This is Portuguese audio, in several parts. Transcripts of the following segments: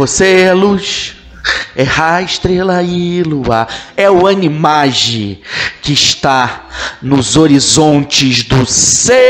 Você é luz, é a estrela e lua, é o animage que está nos horizontes do sexto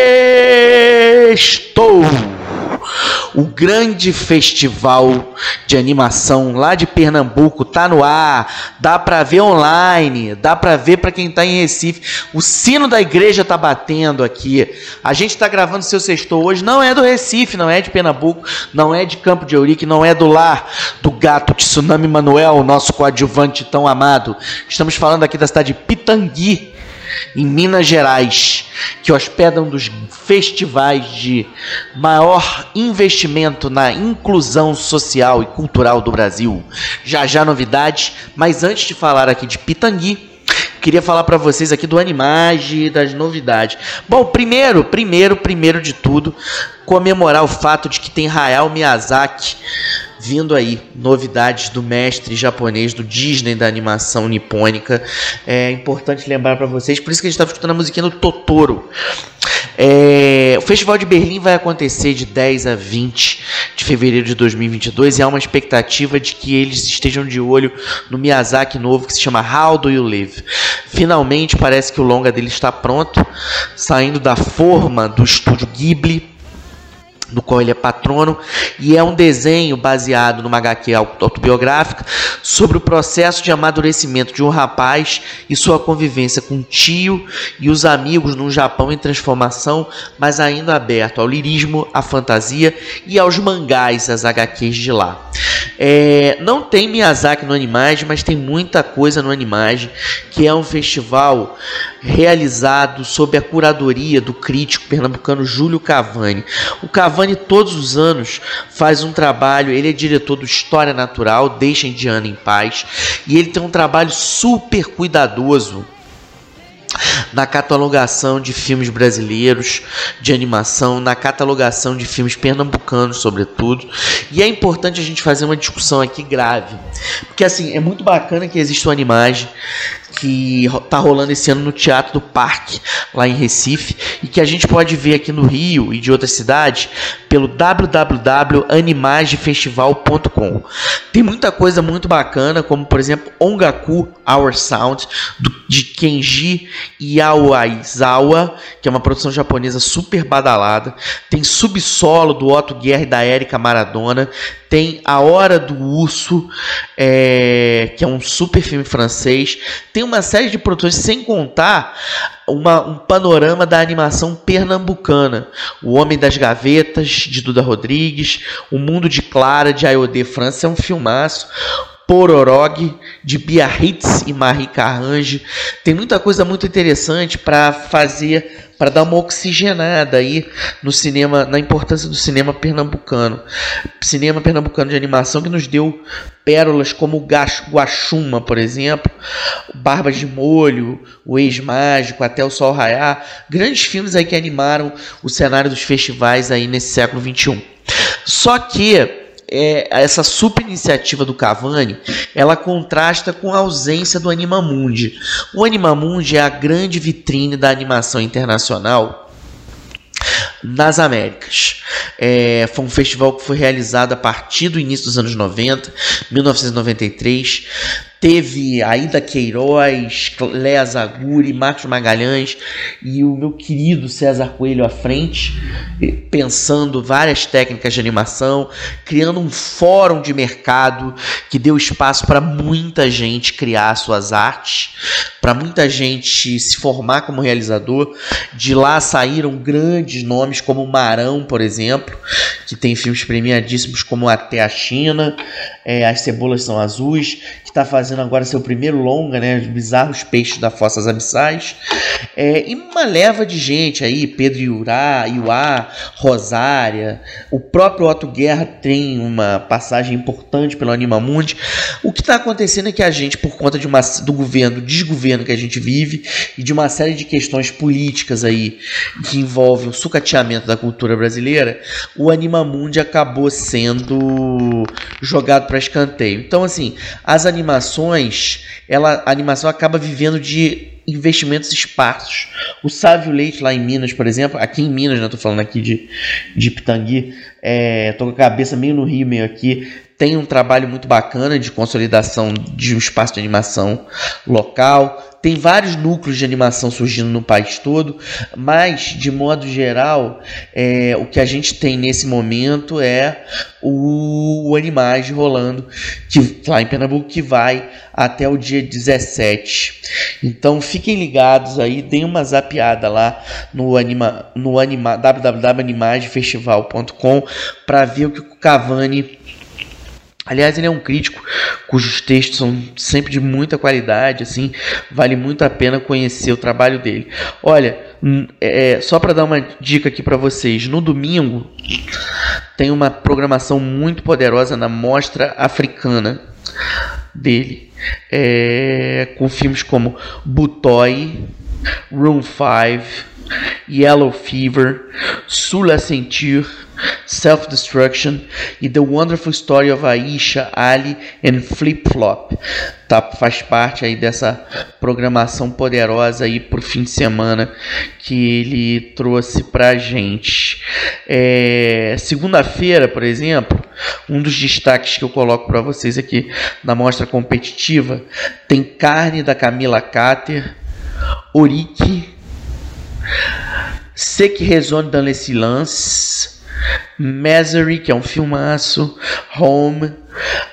o grande festival de animação lá de Pernambuco tá no ar, dá para ver online, dá para ver para quem tá em Recife. O sino da igreja tá batendo aqui. A gente tá gravando seu sexto hoje, não é do Recife, não é de Pernambuco, não é de Campo de Eurique, não é do lar do gato Tsunami Manuel, nosso coadjuvante tão amado. Estamos falando aqui da cidade de Pitangui em Minas Gerais, que hospedam um dos festivais de maior investimento na inclusão social e cultural do Brasil. Já já novidades, mas antes de falar aqui de Pitangui, queria falar para vocês aqui do Animage das novidades. Bom, primeiro, primeiro, primeiro de tudo, comemorar o fato de que tem Hayao Miyazaki vindo aí novidades do mestre japonês do Disney da animação nipônica. É importante lembrar para vocês, por isso que a gente estava escutando a musiquinha do Totoro. É, o Festival de Berlim vai acontecer de 10 a 20 de fevereiro de 2022 e há uma expectativa de que eles estejam de olho no Miyazaki novo que se chama How Do You Live. Finalmente parece que o longa dele está pronto, saindo da forma do estúdio Ghibli do qual ele é patrono, e é um desenho baseado numa HQ autobiográfica sobre o processo de amadurecimento de um rapaz e sua convivência com o tio e os amigos num Japão em transformação, mas ainda aberto ao lirismo, à fantasia e aos mangás, as HQs de lá. É, não tem Miyazaki no Animage, mas tem muita coisa no Animage, que é um festival realizado sob a curadoria do crítico pernambucano Júlio Cavani. O Cavani todos os anos faz um trabalho, ele é diretor do História Natural, Deixa Indiana em Paz, e ele tem um trabalho super cuidadoso na catalogação de filmes brasileiros de animação, na catalogação de filmes pernambucanos, sobretudo. E é importante a gente fazer uma discussão aqui grave, porque assim é muito bacana que exista uma imagem que está rolando esse ano no Teatro do Parque, lá em Recife, e que a gente pode ver aqui no Rio e de outras cidades pelo www.animagefestival.com. Tem muita coisa muito bacana, como por exemplo Ongaku Our Sound, de Kenji Yaoizawa, que é uma produção japonesa super badalada. Tem Subsolo, do Otto Guerra e da Erika Maradona. Tem A Hora do Urso, é, que é um super filme francês. Tem uma série de produções, sem contar uma, um panorama da animação pernambucana. O Homem das Gavetas, de Duda Rodrigues. O Mundo de Clara, de Ayodê França. É um filmaço. Pororog, de Biarritz e Marie Carrange. Tem muita coisa muito interessante para fazer, para dar uma oxigenada aí no cinema, na importância do cinema pernambucano. Cinema pernambucano de animação que nos deu pérolas como Guaxuma, por exemplo, Barbas de Molho, O Ex-Mágico, Até o Sol Raiar. Grandes filmes aí que animaram o cenário dos festivais aí nesse século XXI. Só que é, essa super iniciativa do Cavani, ela contrasta com a ausência do Animamundi. O Animamundi é a grande vitrine da animação internacional nas Américas. É, foi um festival que foi realizado a partir do início dos anos 90, 1993, teve Aida Queiroz, Léa Zaguri, Marcos Magalhães e o meu querido César Coelho à frente, pensando várias técnicas de animação, criando um fórum de mercado que deu espaço para muita gente criar suas artes, para muita gente se formar como realizador. De lá saíram grandes nomes como Marão, por exemplo, que tem filmes premiadíssimos como Até a China, é, As Cebolas São Azuis, que está fazendo agora seu primeiro longa, né? Os bizarros peixes da Fossas Abissais. É, e uma leva de gente aí, Pedro Iurá, Iuá, Rosária, o próprio Otto Guerra tem uma passagem importante pelo Animamundi. O que está acontecendo é que a gente, por conta de uma, do governo, desgoverno que a gente vive e de uma série de questões políticas aí que envolvem o sucateamento da cultura brasileira, o Animamundi acabou sendo jogado para escanteio. Então, assim, as animações, ela, a animação acaba vivendo de investimentos esparsos. O Sávio Leite, lá em Minas, por exemplo, aqui em Minas, né, tô falando aqui de, de Pitangui, é, tô com a cabeça meio no Rio, meio aqui, tem um trabalho muito bacana de consolidação de um espaço de animação local. Tem vários núcleos de animação surgindo no país todo, mas de modo geral, é, o que a gente tem nesse momento é o, o rolando que, lá em Pernambuco que vai até o dia 17. Então fiquem ligados aí, deem uma zapiada lá no anima no anima www.animagefestival.com para ver o que o Cavani Aliás, ele é um crítico cujos textos são sempre de muita qualidade, assim, vale muito a pena conhecer o trabalho dele. Olha, hum, é, é só para dar uma dica aqui para vocês, no domingo tem uma programação muito poderosa na Mostra Africana dele, é, com filmes como Butoy, Room 5, Yellow Fever, Sula Sentir, Self-Destruction e The Wonderful Story of Aisha, Ali and Flip Flop. Tá, faz parte aí dessa programação poderosa aí pro fim de semana que ele trouxe pra gente. É, Segunda-feira, por exemplo, um dos destaques que eu coloco para vocês aqui na mostra competitiva tem carne da Camila Cater, Oriki, Sec Raison dans le silence, Misery, que é um filmaço, Home,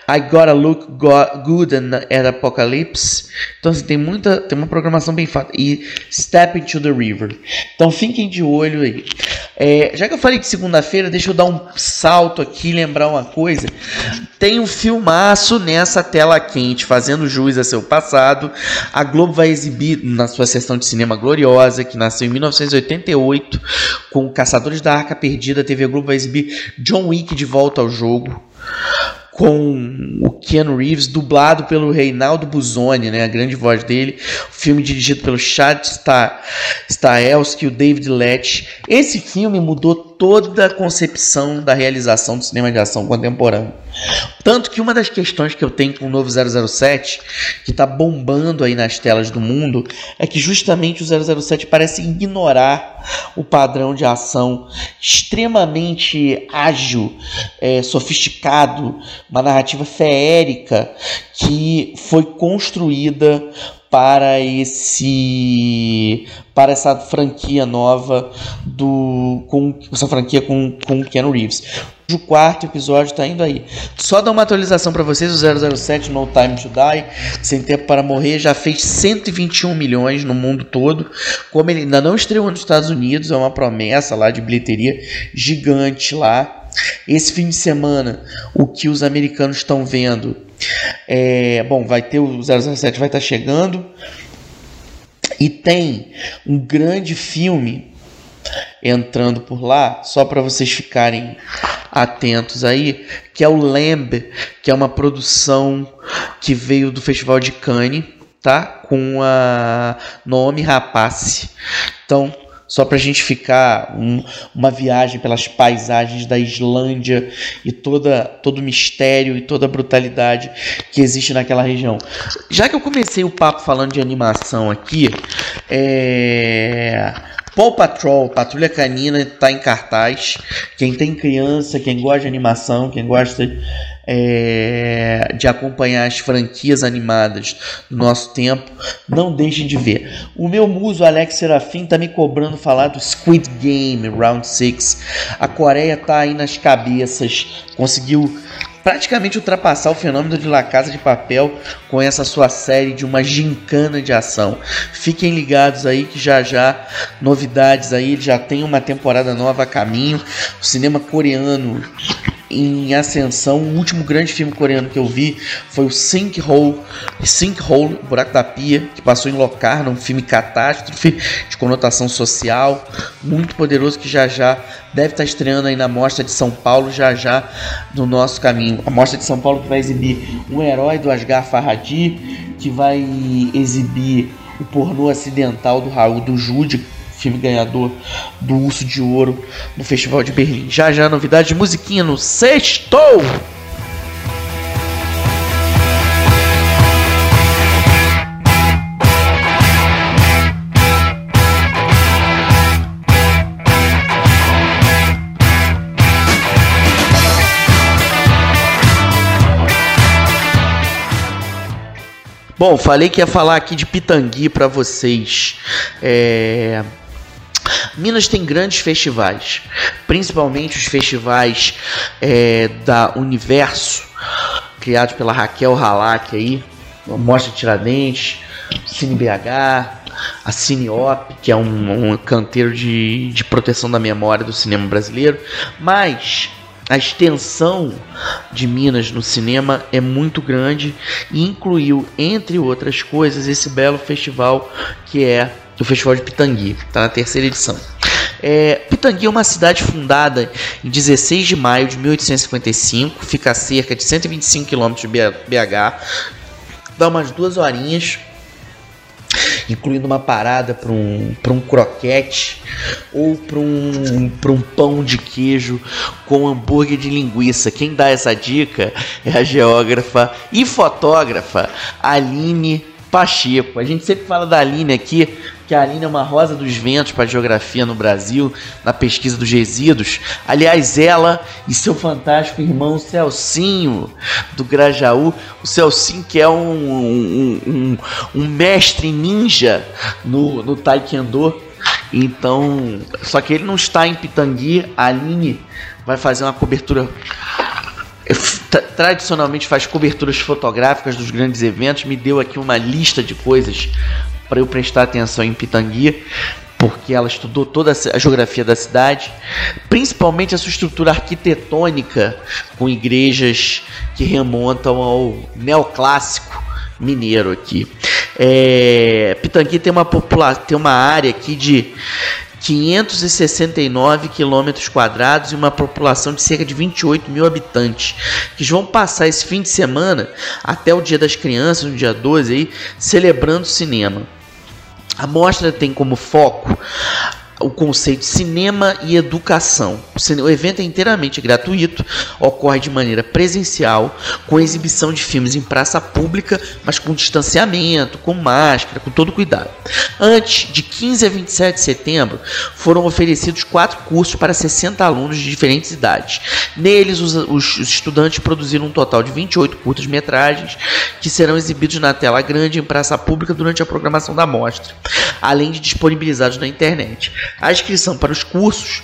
I Gotta Look Good at Apocalypse. Então assim, tem muita, tem uma programação bem feita. E Step into the River. Então fiquem de olho aí. É, já que eu falei de segunda-feira, deixa eu dar um salto aqui lembrar uma coisa. Tem um filmaço nessa tela quente, fazendo jus a seu passado. A Globo vai exibir na sua sessão de cinema gloriosa, que nasceu em 1988, com Caçadores da Arca Perdida. A TV Globo vai exibir John Wick de volta ao jogo com o Keanu Reeves, dublado pelo Reinaldo Buzoni, né, a grande voz dele. O filme dirigido pelo Chad Stahelski e o David Letch. Esse filme mudou toda a concepção da realização do cinema de ação contemporâneo. Tanto que uma das questões que eu tenho com o novo 007, que está bombando aí nas telas do mundo, é que justamente o 007 parece ignorar o padrão de ação extremamente ágil, é, sofisticado, uma narrativa feérica que foi construída para esse para essa franquia nova do com essa franquia com com Keanu Reeves. O quarto episódio está indo aí. Só dar uma atualização para vocês, o 007 No Time to Die, Sem Tempo para Morrer, já fez 121 milhões no mundo todo. Como ele ainda não estreou nos Estados Unidos, é uma promessa lá de bilheteria gigante lá. Esse fim de semana, o que os americanos estão vendo é, bom, vai ter o 007 vai estar tá chegando e tem um grande filme entrando por lá, só para vocês ficarem atentos aí, que é o Lamb, que é uma produção que veio do Festival de Cannes, tá? Com a nome Rapace. Então, só para a gente ficar um, uma viagem pelas paisagens da Islândia e toda todo o mistério e toda a brutalidade que existe naquela região. Já que eu comecei o papo falando de animação aqui, é... Paw Patrol, Patrulha Canina, está em cartaz. Quem tem criança, quem gosta de animação, quem gosta é, de acompanhar as franquias animadas do nosso tempo, não deixem de ver. O meu muso Alex Serafim tá me cobrando falar do Squid Game Round 6. A Coreia tá aí nas cabeças, conseguiu praticamente ultrapassar o fenômeno de La Casa de Papel com essa sua série de uma gincana de ação. Fiquem ligados aí que já já novidades aí, já tem uma temporada nova a caminho. O cinema coreano em ascensão. O último grande filme coreano que eu vi foi o Sinkhole, Sinkhole, Buraco da Pia, que passou em Locarno, um filme catástrofe de conotação social, muito poderoso que já já deve estar estreando aí na Mostra de São Paulo, já já no nosso caminho. A Mostra de São Paulo que vai exibir um herói do Asghar Farhadi, que vai exibir o pornô acidental do Raul do Jude, filme ganhador do Urso de Ouro no Festival de Berlim. Já já, novidade musiquinha no Sextou! Bom, falei que ia falar aqui de Pitangui para vocês. É... Minas tem grandes festivais, principalmente os festivais é, da Universo, criados pela Raquel Halak aí, Mostra Tiradentes, Cine BH, a Cineop, que é um, um canteiro de, de proteção da memória do cinema brasileiro, mas a extensão de Minas no cinema é muito grande e incluiu, entre outras coisas, esse belo festival que é o Festival de Pitangui, está na terceira edição. É, Pitangui é uma cidade fundada em 16 de maio de 1855, fica a cerca de 125 quilômetros de BH, dá umas duas horinhas incluindo uma parada para um, um croquete ou para um, um pão de queijo com hambúrguer de linguiça. Quem dá essa dica é a geógrafa e fotógrafa Aline Pacheco. A gente sempre fala da Aline aqui, que a Aline é uma rosa dos ventos para a geografia no Brasil, na pesquisa dos resíduos. Aliás, ela e seu fantástico irmão Celcinho, do Grajaú. O Celcinho que é um, um, um, um mestre ninja no, no Taekwondo. Então, só que ele não está em Pitangui. A Aline vai fazer uma cobertura tradicionalmente faz coberturas fotográficas dos grandes eventos, me deu aqui uma lista de coisas para eu prestar atenção em Pitangui, porque ela estudou toda a geografia da cidade, principalmente a sua estrutura arquitetônica, com igrejas que remontam ao neoclássico mineiro aqui. É, Pitangui tem uma população, tem uma área aqui de 569 quilômetros quadrados e uma população de cerca de 28 mil habitantes, que vão passar esse fim de semana até o Dia das Crianças, no dia 12, aí, celebrando cinema. A mostra tem como foco o conceito de cinema e educação. O evento é inteiramente gratuito, ocorre de maneira presencial, com exibição de filmes em praça pública, mas com distanciamento, com máscara, com todo cuidado. Antes, de 15 a 27 de setembro, foram oferecidos quatro cursos para 60 alunos de diferentes idades. Neles, os, os estudantes produziram um total de 28 curtas-metragens que serão exibidos na tela grande em praça pública durante a programação da mostra, além de disponibilizados na internet. A inscrição para os cursos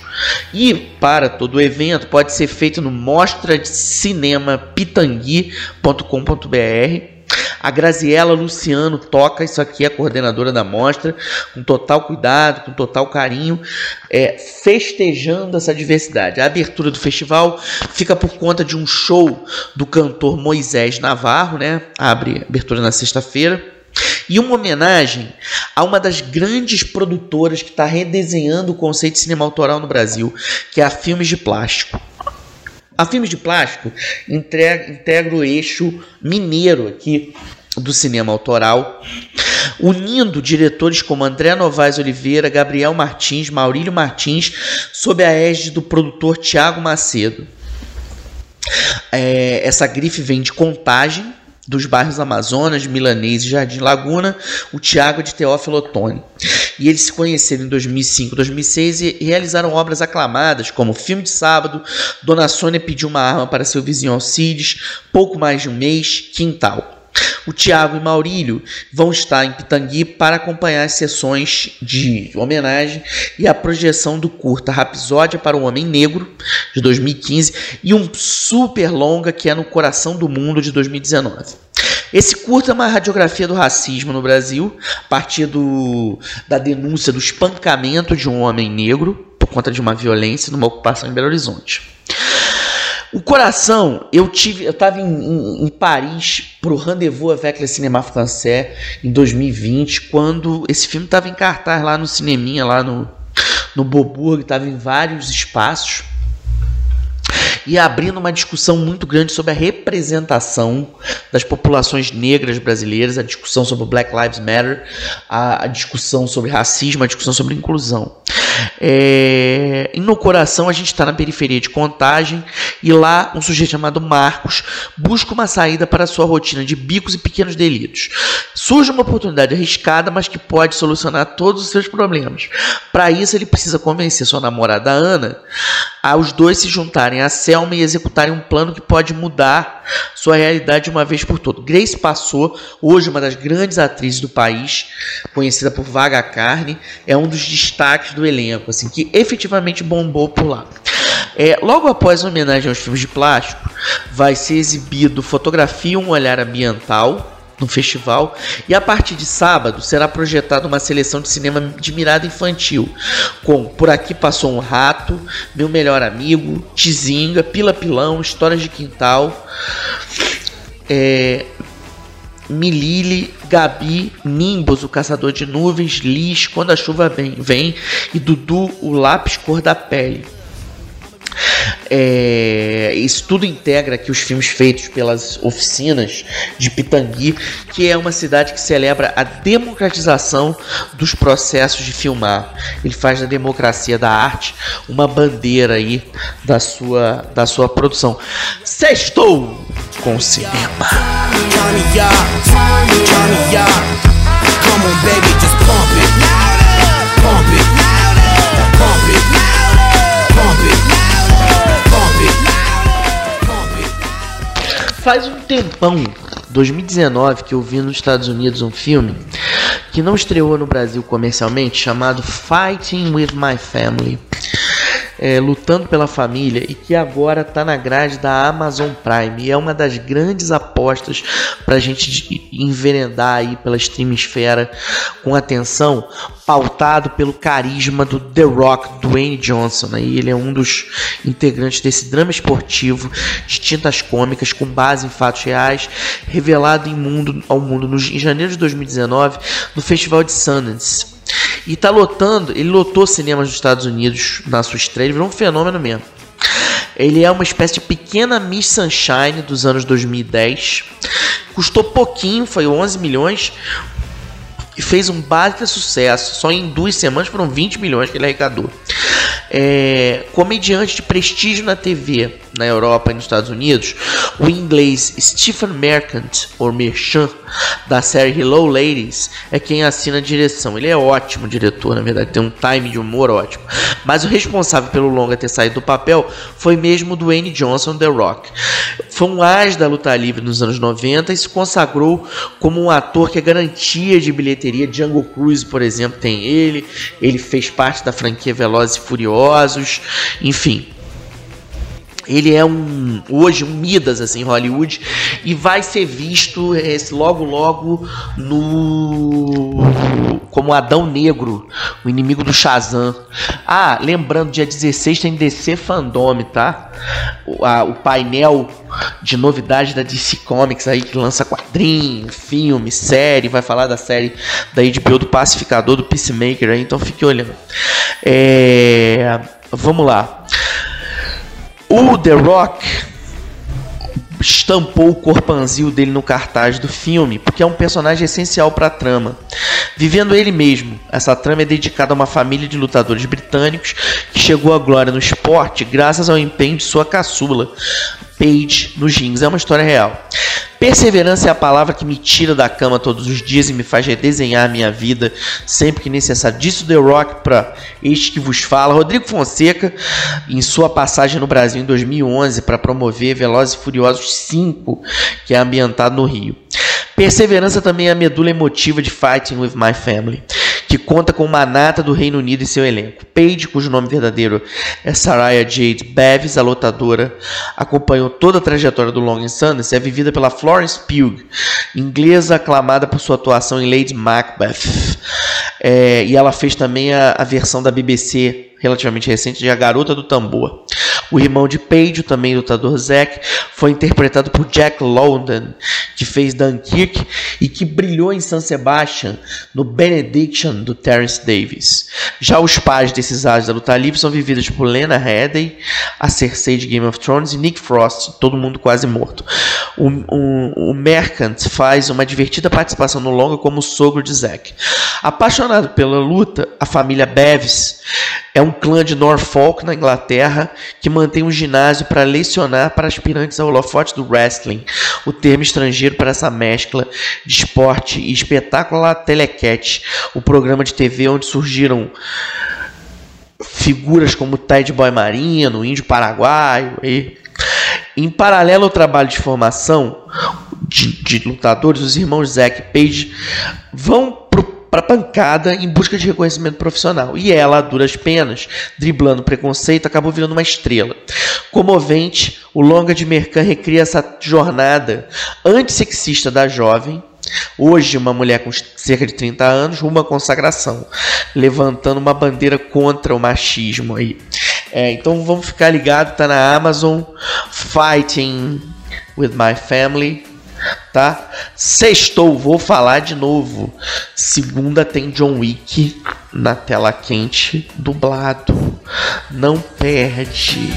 e para todo o evento pode ser feito no mostra de cinema pitangui.com.br. A Graziela Luciano toca, isso aqui é a coordenadora da mostra, com total cuidado, com total carinho, é, festejando essa diversidade. A abertura do festival fica por conta de um show do cantor Moisés Navarro, né? Abre abertura na sexta-feira e uma homenagem a uma das grandes produtoras que está redesenhando o conceito de cinema autoral no Brasil, que é a Filmes de Plástico. A Filmes de Plástico integra, integra o eixo mineiro aqui do cinema autoral, unindo diretores como André Novaes Oliveira, Gabriel Martins, Maurílio Martins, sob a égide do produtor Tiago Macedo. É, essa grife vem de Contagem, dos bairros Amazonas, Milanês e Jardim Laguna, o Tiago de Teófilo Otoni. E eles se conheceram em 2005, 2006 e realizaram obras aclamadas como Filme de Sábado, Dona Sônia pediu uma arma para seu vizinho Alcides, Pouco Mais de um Mês, Quintal. O Tiago e Maurílio vão estar em Pitangui para acompanhar as sessões de homenagem e a projeção do curta Rapsódia para o Homem Negro, de 2015, e um super longa que é No Coração do Mundo, de 2019. Esse curta é uma radiografia do racismo no Brasil, a partir do, da denúncia do espancamento de um homem negro por conta de uma violência numa ocupação em Belo Horizonte. O coração, eu tive, eu estava em, em, em, Paris para o Rendezvous avec le Cinéma Français em 2020, quando esse filme estava em cartaz lá no cineminha, lá no, no Boburg, estava em vários espaços e abrindo uma discussão muito grande sobre a representação das populações negras brasileiras, a discussão sobre Black Lives Matter, a, a discussão sobre racismo, a discussão sobre inclusão. É, no coração a gente está na periferia de contagem e lá um sujeito chamado Marcos busca uma saída para sua rotina de bicos e pequenos delitos. Surge uma oportunidade arriscada, mas que pode solucionar todos os seus problemas. Para isso ele precisa convencer sua namorada Ana a os dois se juntarem a Selma e executarem um plano que pode mudar sua realidade de uma vez por todas. Grace passou, hoje uma das grandes atrizes do país, conhecida por Vaga Carne, é um dos destaques do elenco, assim, que efetivamente bombou por lá. É, logo após a homenagem aos filmes de plástico, vai ser exibido Fotografia Um Olhar Ambiental, no festival. E a partir de sábado será projetada uma seleção de cinema de mirada infantil, com Por Aqui Passou um Rato, Meu Melhor Amigo, Tizinga, Pila Pilão, Histórias de Quintal, é, Milile, Gabi, Nimbus, o Caçador de Nuvens, Liz, Quando a Chuva Vem, vem e Dudu, o Lápis Cor da Pele. É, isso tudo integra aqui os filmes feitos pelas oficinas de Pitangui, que é uma cidade que celebra a democratização dos processos de filmar. Ele faz da democracia da arte uma bandeira aí da sua, da sua produção. Sextou com o cinema. Faz um tempão, 2019, que eu vi nos Estados Unidos um filme que não estreou no Brasil comercialmente, chamado Fighting with My Family é, lutando pela família e que agora está na grade da Amazon Prime. E é uma das grandes apostas para a gente enveredar aí pela streamsfera com atenção, pautado pelo carisma do The Rock, Dwayne Johnson. Né? ele é um dos integrantes desse drama esportivo de tintas cômicas com base em fatos reais, revelado em mundo, ao mundo em janeiro de 2019 no Festival de Sundance. E tá lotando, ele lotou cinemas dos Estados Unidos na sua estreia, ele virou um fenômeno mesmo. Ele é uma espécie de pequena Miss Sunshine dos anos 2010. Custou pouquinho, foi 11 milhões. E fez um baita sucesso. Só em duas semanas foram 20 milhões que ele arrecadou. É, comediante de prestígio na TV na Europa e nos Estados Unidos, o inglês Stephen Merchant, ou Merchant, da série Hello Ladies, é quem assina a direção. Ele é ótimo diretor, na verdade, tem um time de humor ótimo. Mas o responsável pelo longa ter saído do papel foi mesmo Dwayne Johnson, The Rock. Foi um as da luta livre nos anos 90 e se consagrou como um ator que é garantia de bilheteria. Django Cruise, por exemplo, tem ele. Ele fez parte da franquia Velozes e Furiosos. Enfim, ele é um hoje um Midas assim em Hollywood e vai ser visto esse, logo logo no como Adão Negro, o inimigo do Shazam. Ah, lembrando, dia 16 tem DC Fandom, tá? O, a, o painel de novidades da DC Comics aí que lança quadrinho, filme, série, vai falar da série da HBO do Pacificador, do Peacemaker aí, então fique olhando. É, vamos lá. O The Rock estampou o corpanzil dele no cartaz do filme, porque é um personagem essencial para a trama. Vivendo ele mesmo, essa trama é dedicada a uma família de lutadores britânicos que chegou à glória no esporte graças ao empenho de sua caçula, Paige, nos rings. É uma história real. Perseverança é a palavra que me tira da cama todos os dias e me faz redesenhar a minha vida sempre que necessário. Disso The Rock para este que vos fala. Rodrigo Fonseca, em sua passagem no Brasil em 2011 para promover Velozes e Furiosos 5, que é ambientado no Rio. Perseverança também é a medula emotiva de Fighting with My Family que conta com uma nata do Reino Unido em seu elenco. Paige, cujo nome verdadeiro é Saraya Jade Bevis, a lutadora, acompanhou toda a trajetória do Long Sanders e é vivida pela Florence Pugh, inglesa aclamada por sua atuação em Lady Macbeth. É, e ela fez também a, a versão da BBC relativamente recente de A Garota do Tambor. O irmão de Paige, também lutador Zack, foi interpretado por Jack London, que fez Dunkirk e que brilhou em San Sebastian no Benediction do Terence Davis. Já os pais desses ases da luta livre são vividos por Lena Headey, a Cersei de Game of Thrones e Nick Frost, todo mundo quase morto. O, o, o Mercant faz uma divertida participação no longa como sogro de Zack. Apaixonado pela luta, a família Bevis é um clã de Norfolk, na Inglaterra, que mantém um ginásio para lecionar para aspirantes ao holofote do wrestling, o termo estrangeiro para essa mescla de esporte e espetáculo lá Telecat, o programa de TV onde surgiram figuras como Tide Boy Marino, Índio Paraguaio. E... Em paralelo ao trabalho de formação de, de lutadores, os irmãos Zack e Page vão para pancada em busca de reconhecimento profissional. E ela, a duras penas, driblando preconceito, acabou virando uma estrela. Comovente, o longa de Mercan recria essa jornada antissexista da jovem, Hoje, uma mulher com cerca de 30 anos, uma consagração, levantando uma bandeira contra o machismo aí. É, então vamos ficar ligado, tá na Amazon, Fighting with My Family, tá? Sextou, vou falar de novo. Segunda tem John Wick na tela quente, dublado. Não perde.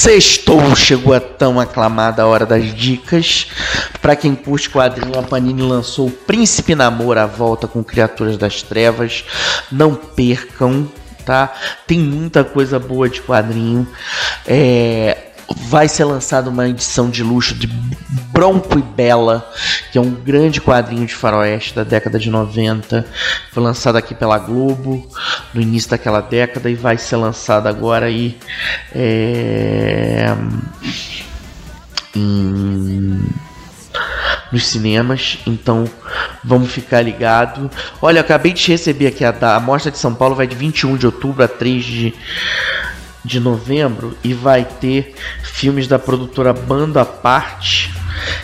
Sextou, chegou a tão aclamada hora das dicas. Para quem curte quadrinho, a Panini lançou o Príncipe Namor à volta com Criaturas das Trevas. Não percam, tá? Tem muita coisa boa de quadrinho. É, vai ser lançada uma edição de luxo de Bronco e Bela, que é um grande quadrinho de faroeste da década de 90. Foi lançado aqui pela Globo no início daquela década e vai ser lançado agora aí é, nos cinemas. Então vamos ficar ligado. Olha, acabei de receber aqui a, a Mostra de São Paulo vai de 21 de outubro a 3 de de novembro e vai ter filmes da produtora Banda Parte,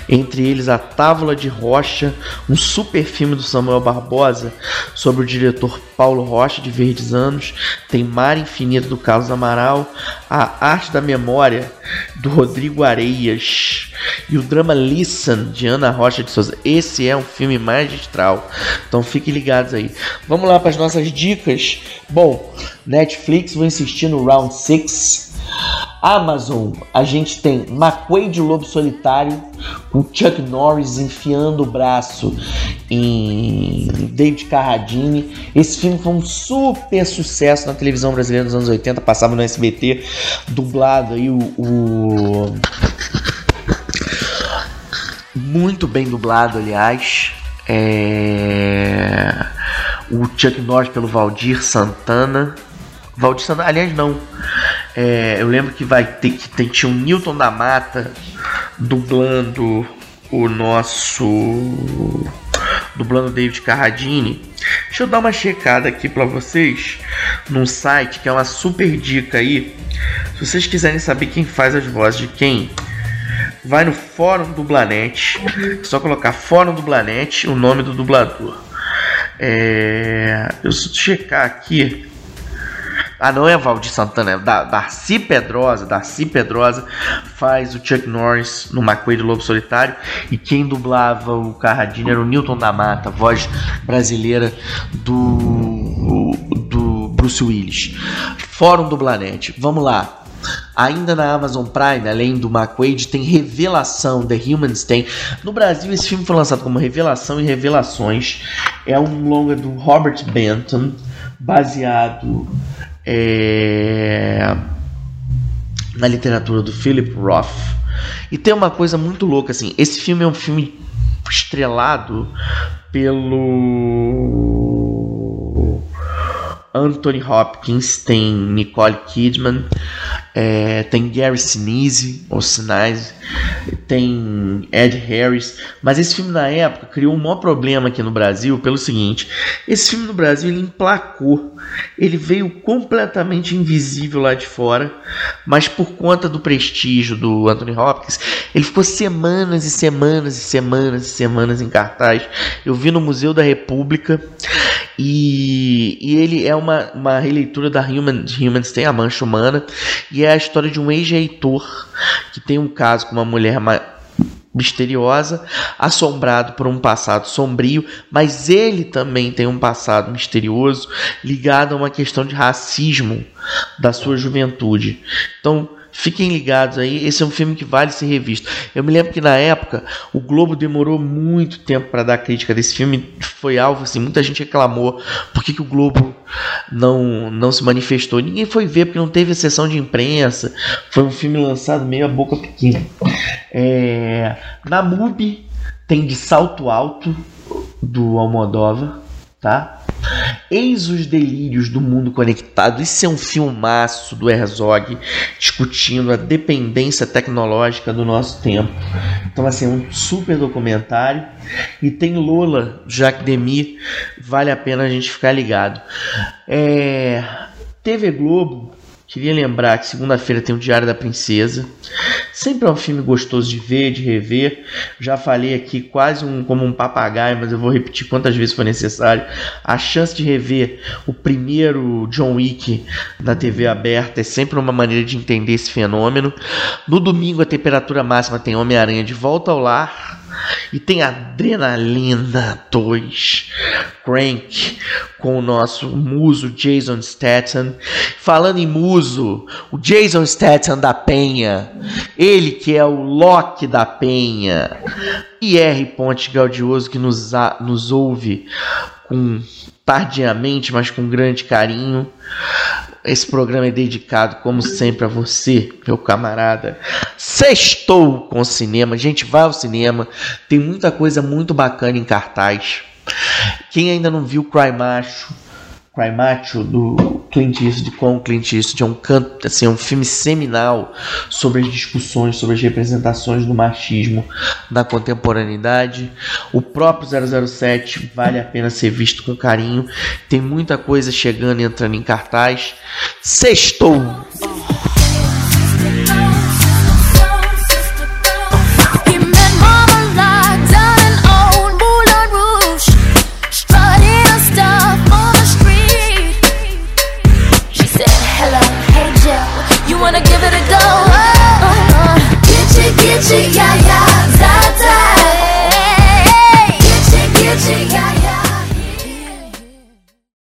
entre eles A Távola de Rocha, um super filme do Samuel Barbosa sobre o diretor Paulo Rocha de Verdes Anos, tem Mar Infinito do Carlos Amaral, A Arte da Memória do Rodrigo Areias e o drama Listen de Ana Rocha de Souza. Esse é um filme magistral, então fiquem ligados aí. Vamos lá para as nossas dicas. Bom, Netflix, vou insistir no Round 6. Amazon, a gente tem McQuaid de Lobo Solitário, com Chuck Norris enfiando o braço em David Carradine. Esse filme foi um super sucesso na televisão brasileira nos anos 80, passava no SBT, dublado aí o, o... muito bem dublado, aliás. É... O Chuck Norris pelo Valdir Santana. Valdir Santana, aliás, não. É, eu lembro que vai ter que tem, tinha o Newton da Mata dublando o nosso dublando David Carradine. Deixa eu dar uma checada aqui para vocês num site que é uma super dica aí. Se vocês quiserem saber quem faz as vozes de quem, vai no Fórum Dublanet. É só colocar Fórum Dublanet, o nome do dublador. É, eu checar aqui ah, não é Valdir Santana, é da, Darcy Pedrosa. Darcy Pedrosa faz o Chuck Norris no McQuaid Lobo Solitário. E quem dublava o Carradine era o Newton da Mata, voz brasileira do, do Bruce Willis. Fórum do Blanet. Vamos lá. Ainda na Amazon Prime, além do McQuaid, tem Revelação, The Humans tem. No Brasil, esse filme foi lançado como Revelação e Revelações. É um longa do Robert Benton, baseado é, na literatura do Philip Roth. E tem uma coisa muito louca assim, esse filme é um filme estrelado pelo Anthony Hopkins, tem Nicole Kidman, é, tem Gary Sinise, ou Sinise, tem Ed Harris, mas esse filme na época criou um maior problema aqui no Brasil pelo seguinte: esse filme no Brasil ele emplacou, ele veio completamente invisível lá de fora, mas por conta do prestígio do Anthony Hopkins, ele ficou semanas e semanas e semanas e semanas em cartaz. Eu vi no Museu da República e, e ele é uma, uma releitura da Human, Humans Tem a Mancha Humana e a história de um ex-reitor que tem um caso com uma mulher misteriosa, assombrado por um passado sombrio, mas ele também tem um passado misterioso ligado a uma questão de racismo da sua juventude. Então, Fiquem ligados aí, esse é um filme que vale ser revisto. Eu me lembro que na época o Globo demorou muito tempo para dar crítica desse filme, foi alvo assim, muita gente reclamou por que, que o Globo não, não se manifestou. Ninguém foi ver porque não teve sessão de imprensa, foi um filme lançado meio a boca pequena. É, na MUBI tem de salto alto do Almodóvar, tá? Eis os delírios do mundo conectado. Isso é um filmaço do Herzog discutindo a dependência tecnológica do nosso tempo. Então, assim, é um super documentário. E tem Lola, Jacques Demy, vale a pena a gente ficar ligado. É... TV Globo Queria lembrar que segunda-feira tem o Diário da Princesa. Sempre é um filme gostoso de ver, de rever. Já falei aqui quase um, como um papagaio, mas eu vou repetir quantas vezes for necessário. A chance de rever o primeiro John Wick na TV aberta é sempre uma maneira de entender esse fenômeno. No domingo, a temperatura máxima tem Homem-Aranha de volta ao lar. E tem Adrenalina 2, Crank, com o nosso muso Jason Statham. Falando em muso, o Jason Statham da Penha, ele que é o Loki da Penha, e R. Ponte Gaudioso que nos, nos ouve com tardiamente, mas com grande carinho. Esse programa é dedicado, como sempre, a você, meu camarada. Sextou com o cinema. Gente, vai ao cinema. Tem muita coisa muito bacana em cartaz. Quem ainda não viu Cry Macho, Cry Macho do Clint Eastwood com Clint Eastwood é um canto, assim, é um filme seminal sobre as discussões, sobre as representações do machismo na contemporaneidade. O próprio 007 vale a pena ser visto com carinho. Tem muita coisa chegando e entrando em cartaz. Sextou!